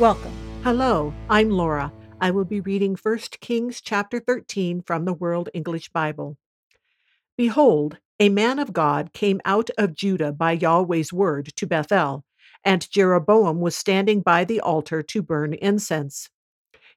Welcome. Hello, I'm Laura. I will be reading 1 Kings chapter 13 from the World English Bible. Behold, a man of God came out of Judah by Yahweh's word to Bethel, and Jeroboam was standing by the altar to burn incense.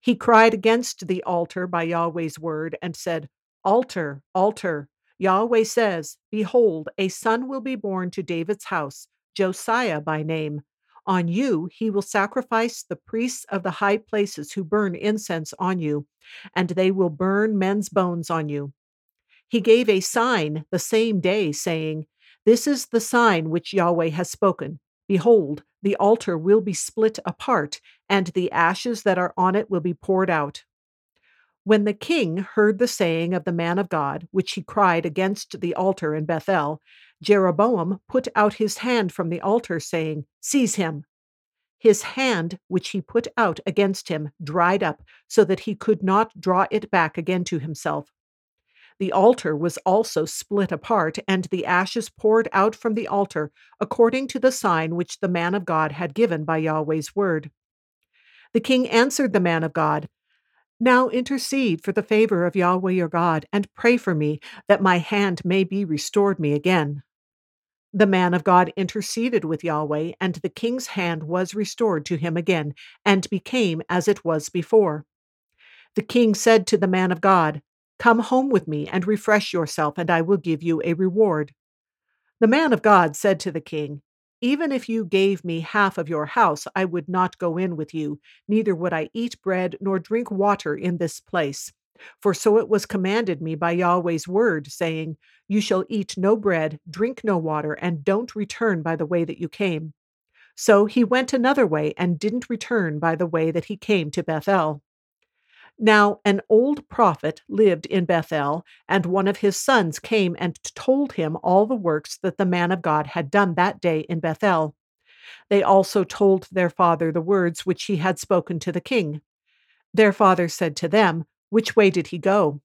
He cried against the altar by Yahweh's word and said, Altar, altar. Yahweh says, Behold, a son will be born to David's house, Josiah by name. On you he will sacrifice the priests of the high places who burn incense on you, and they will burn men's bones on you. He gave a sign the same day, saying, This is the sign which Yahweh has spoken. Behold, the altar will be split apart, and the ashes that are on it will be poured out. When the king heard the saying of the man of God, which he cried against the altar in Bethel, Jeroboam put out his hand from the altar, saying, Seize him. His hand, which he put out against him, dried up, so that he could not draw it back again to himself. The altar was also split apart, and the ashes poured out from the altar, according to the sign which the man of God had given by Yahweh's word. The king answered the man of God, Now intercede for the favor of Yahweh your God, and pray for me, that my hand may be restored me again. The man of God interceded with Yahweh, and the king's hand was restored to him again, and became as it was before. The king said to the man of God, Come home with me and refresh yourself, and I will give you a reward. The man of God said to the king, Even if you gave me half of your house, I would not go in with you, neither would I eat bread nor drink water in this place. For so it was commanded me by Yahweh's word, saying, You shall eat no bread, drink no water, and don't return by the way that you came. So he went another way and didn't return by the way that he came to Bethel. Now, an old prophet lived in Bethel, and one of his sons came and told him all the works that the man of God had done that day in Bethel. They also told their father the words which he had spoken to the king. Their father said to them, which way did he go?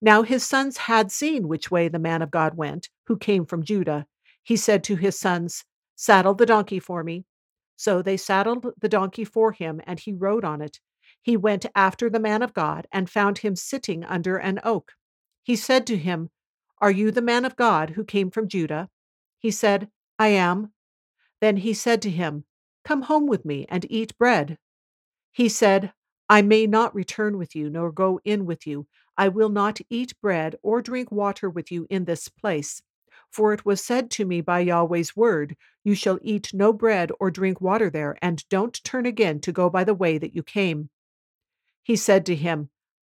Now his sons had seen which way the man of God went, who came from Judah. He said to his sons, Saddle the donkey for me. So they saddled the donkey for him, and he rode on it. He went after the man of God, and found him sitting under an oak. He said to him, Are you the man of God who came from Judah? He said, I am. Then he said to him, Come home with me and eat bread. He said, I may not return with you, nor go in with you. I will not eat bread or drink water with you in this place. For it was said to me by Yahweh's word, You shall eat no bread or drink water there, and don't turn again to go by the way that you came. He said to him,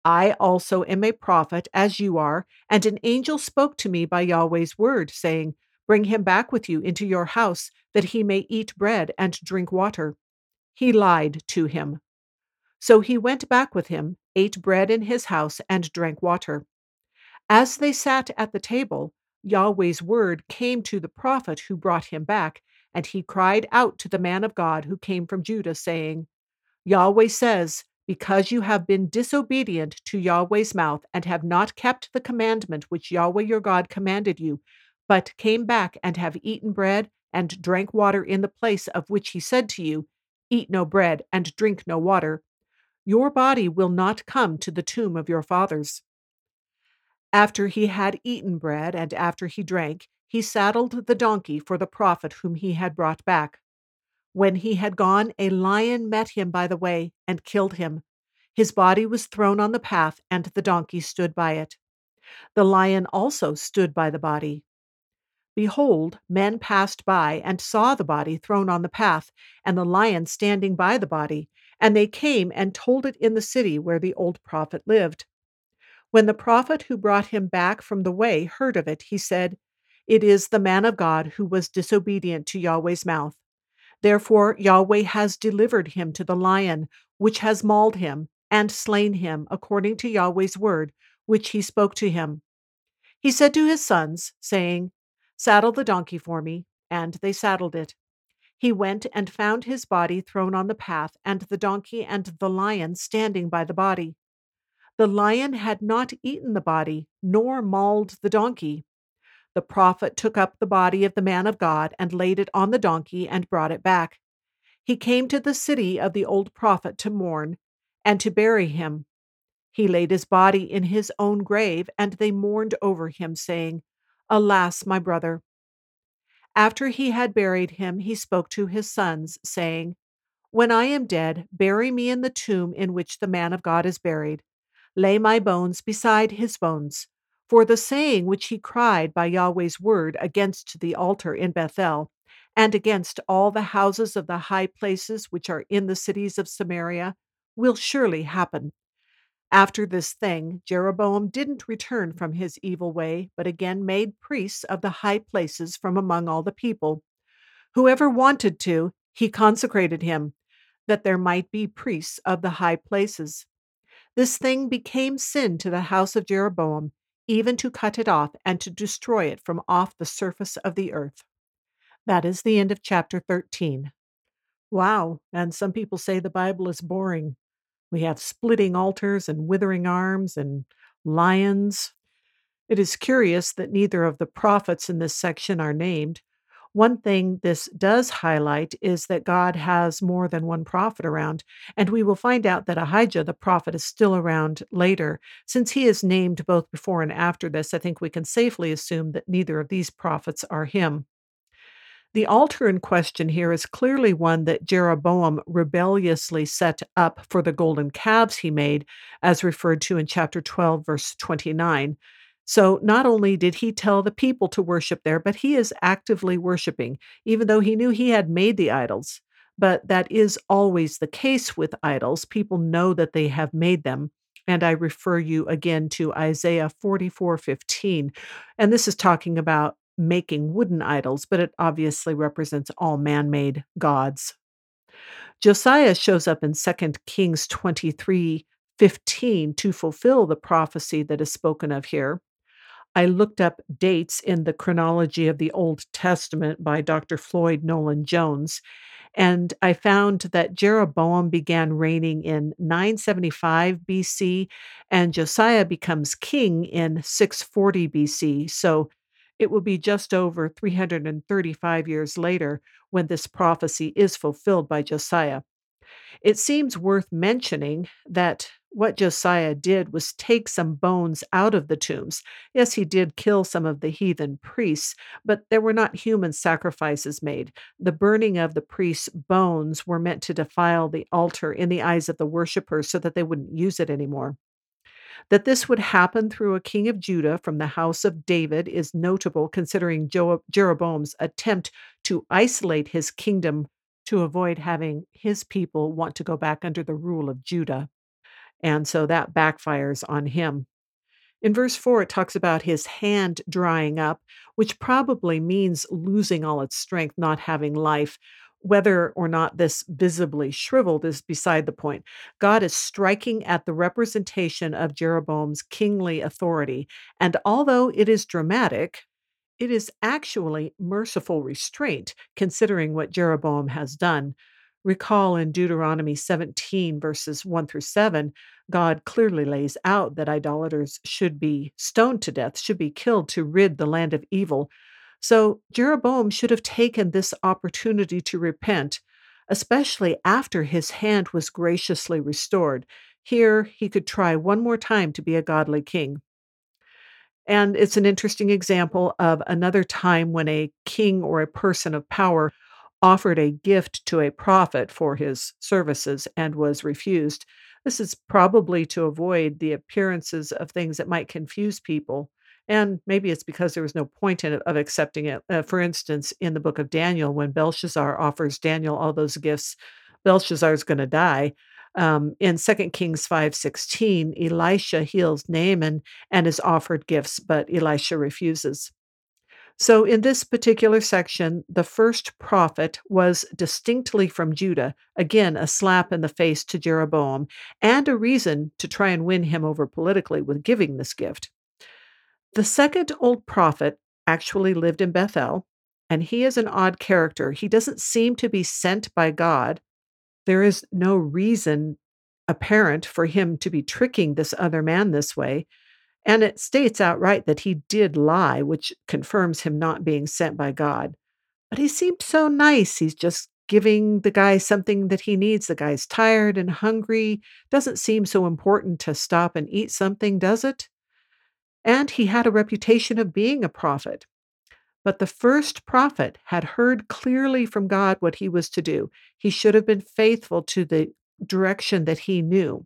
I also am a prophet, as you are, and an angel spoke to me by Yahweh's word, saying, Bring him back with you into your house, that he may eat bread and drink water. He lied to him. So he went back with him, ate bread in his house, and drank water. As they sat at the table, Yahweh's word came to the prophet who brought him back, and he cried out to the man of God who came from Judah, saying, Yahweh says, Because you have been disobedient to Yahweh's mouth, and have not kept the commandment which Yahweh your God commanded you, but came back and have eaten bread and drank water in the place of which he said to you, Eat no bread and drink no water, your body will not come to the tomb of your fathers. After he had eaten bread and after he drank, he saddled the donkey for the prophet whom he had brought back. When he had gone, a lion met him by the way and killed him. His body was thrown on the path, and the donkey stood by it. The lion also stood by the body. Behold, men passed by and saw the body thrown on the path, and the lion standing by the body, and they came and told it in the city where the old prophet lived. When the prophet who brought him back from the way heard of it, he said, It is the man of God who was disobedient to Yahweh's mouth. Therefore Yahweh has delivered him to the lion, which has mauled him, and slain him, according to Yahweh's word, which he spoke to him. He said to his sons, saying, Saddle the donkey for me. And they saddled it. He went and found his body thrown on the path, and the donkey and the lion standing by the body. The lion had not eaten the body, nor mauled the donkey. The prophet took up the body of the man of God and laid it on the donkey and brought it back. He came to the city of the old prophet to mourn and to bury him. He laid his body in his own grave, and they mourned over him, saying, Alas, my brother. After he had buried him, he spoke to his sons, saying, When I am dead, bury me in the tomb in which the man of God is buried. Lay my bones beside his bones. For the saying which he cried by Yahweh's word against the altar in Bethel, and against all the houses of the high places which are in the cities of Samaria, will surely happen. After this thing, Jeroboam didn't return from his evil way, but again made priests of the high places from among all the people. Whoever wanted to, he consecrated him, that there might be priests of the high places. This thing became sin to the house of Jeroboam, even to cut it off and to destroy it from off the surface of the earth. That is the end of chapter 13. Wow, and some people say the Bible is boring. We have splitting altars and withering arms and lions. It is curious that neither of the prophets in this section are named. One thing this does highlight is that God has more than one prophet around, and we will find out that Ahijah, the prophet, is still around later. Since he is named both before and after this, I think we can safely assume that neither of these prophets are him. The altar in question here is clearly one that Jeroboam rebelliously set up for the golden calves he made, as referred to in chapter 12, verse 29. So not only did he tell the people to worship there, but he is actively worshiping, even though he knew he had made the idols. But that is always the case with idols. People know that they have made them. And I refer you again to Isaiah 44 15. And this is talking about making wooden idols, but it obviously represents all man made gods. Josiah shows up in 2 Kings 23 15 to fulfill the prophecy that is spoken of here. I looked up dates in the chronology of the Old Testament by Dr. Floyd Nolen Jones, and I found that Jeroboam began reigning in 975 BC and Josiah becomes king in 640 BC. So it will be just over 335 years later when this prophecy is fulfilled by Josiah. It seems worth mentioning that what Josiah did was take some bones out of the tombs. Yes, he did kill some of the heathen priests, but there were not human sacrifices made. The burning of the priests' bones were meant to defile the altar in the eyes of the worshippers so that they wouldn't use it anymore. That this would happen through a king of Judah from the house of David is notable considering Jeroboam's attempt to isolate his kingdom to avoid having his people want to go back under the rule of Judah. And so that backfires on him. In verse 4, it talks about his hand drying up, which probably means losing all its strength, not having life. Whether or not this visibly shriveled is beside the point. God is striking at the representation of Jeroboam's kingly authority. And although it is dramatic, it is actually merciful restraint, considering what Jeroboam has done. Recall in Deuteronomy 17, verses 1 through 7, God clearly lays out that idolaters should be stoned to death, should be killed to rid the land of evil. So Jeroboam should have taken this opportunity to repent, especially after his hand was graciously restored. Here he could try one more time to be a godly king. And it's an interesting example of another time when a king or a person of power offered a gift to a prophet for his services and was refused. This is probably to avoid the appearances of things that might confuse people and maybe it's because there was no point in of accepting it. Uh, for instance, in the book of Daniel, when Belshazzar offers Daniel all those gifts, Belshazzar is going to die. Um, in 2 Kings 5:16, Elisha heals Naaman and is offered gifts, but Elisha refuses. So, in this particular section, the first prophet was distinctly from Judah, again, a slap in the face to Jeroboam, and a reason to try and win him over politically with giving this gift. The second old prophet actually lived in Bethel, and he is an odd character. He doesn't seem to be sent by God. There is no reason apparent for him to be tricking this other man this way. And it states outright that he did lie, which confirms him not being sent by God. But he seems so nice. He's just giving the guy something that he needs. The guy's tired and hungry. Doesn't seem so important to stop and eat something, does it? And he had a reputation of being a prophet. But the first prophet had heard clearly from God what he was to do. He should have been faithful to the direction that he knew.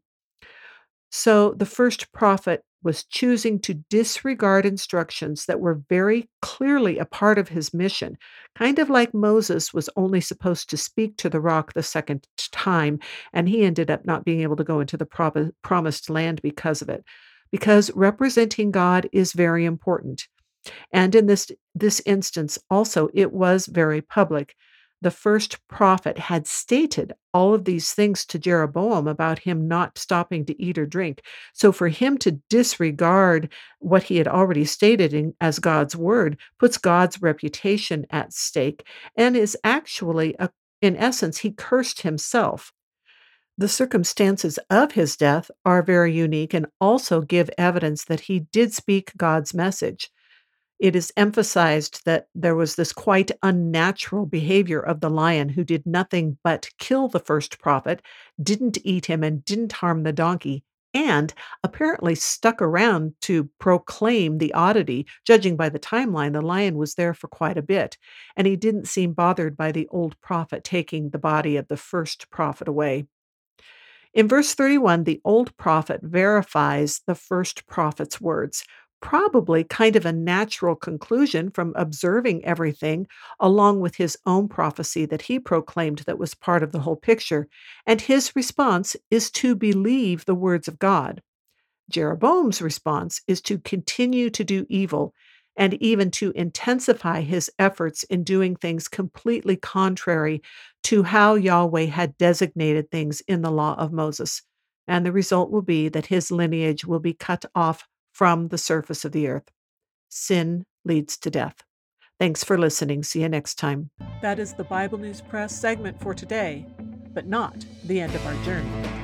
So the first prophet was choosing to disregard instructions that were very clearly a part of his mission, kind of like Moses was only supposed to speak to the rock the second time, and he ended up not being able to go into the promised land because of it. Because representing God is very important. And in this, this instance, also, it was very public the first prophet had stated all of these things to Jeroboam about him not stopping to eat or drink. So for him to disregard what he had already stated in, as God's word puts God's reputation at stake and is actually, a, in essence, he cursed himself. The circumstances of his death are very unique and also give evidence that he did speak God's message it is emphasized that there was this quite unnatural behavior of the lion who did nothing but kill the first prophet, didn't eat him, and didn't harm the donkey, and apparently stuck around to proclaim the oddity. Judging by the timeline, the lion was there for quite a bit, and he didn't seem bothered by the old prophet taking the body of the first prophet away. In verse 31, the old prophet verifies the first prophet's words probably kind of a natural conclusion from observing everything, along with his own prophecy that he proclaimed that was part of the whole picture. And his response is to believe the words of God. Jeroboam's response is to continue to do evil and even to intensify his efforts in doing things completely contrary to how Yahweh had designated things in the law of Moses. And the result will be that his lineage will be cut off from the surface of the earth. Sin leads to death. Thanks for listening. See you next time. That is the Bible News Press segment for today, but not the end of our journey.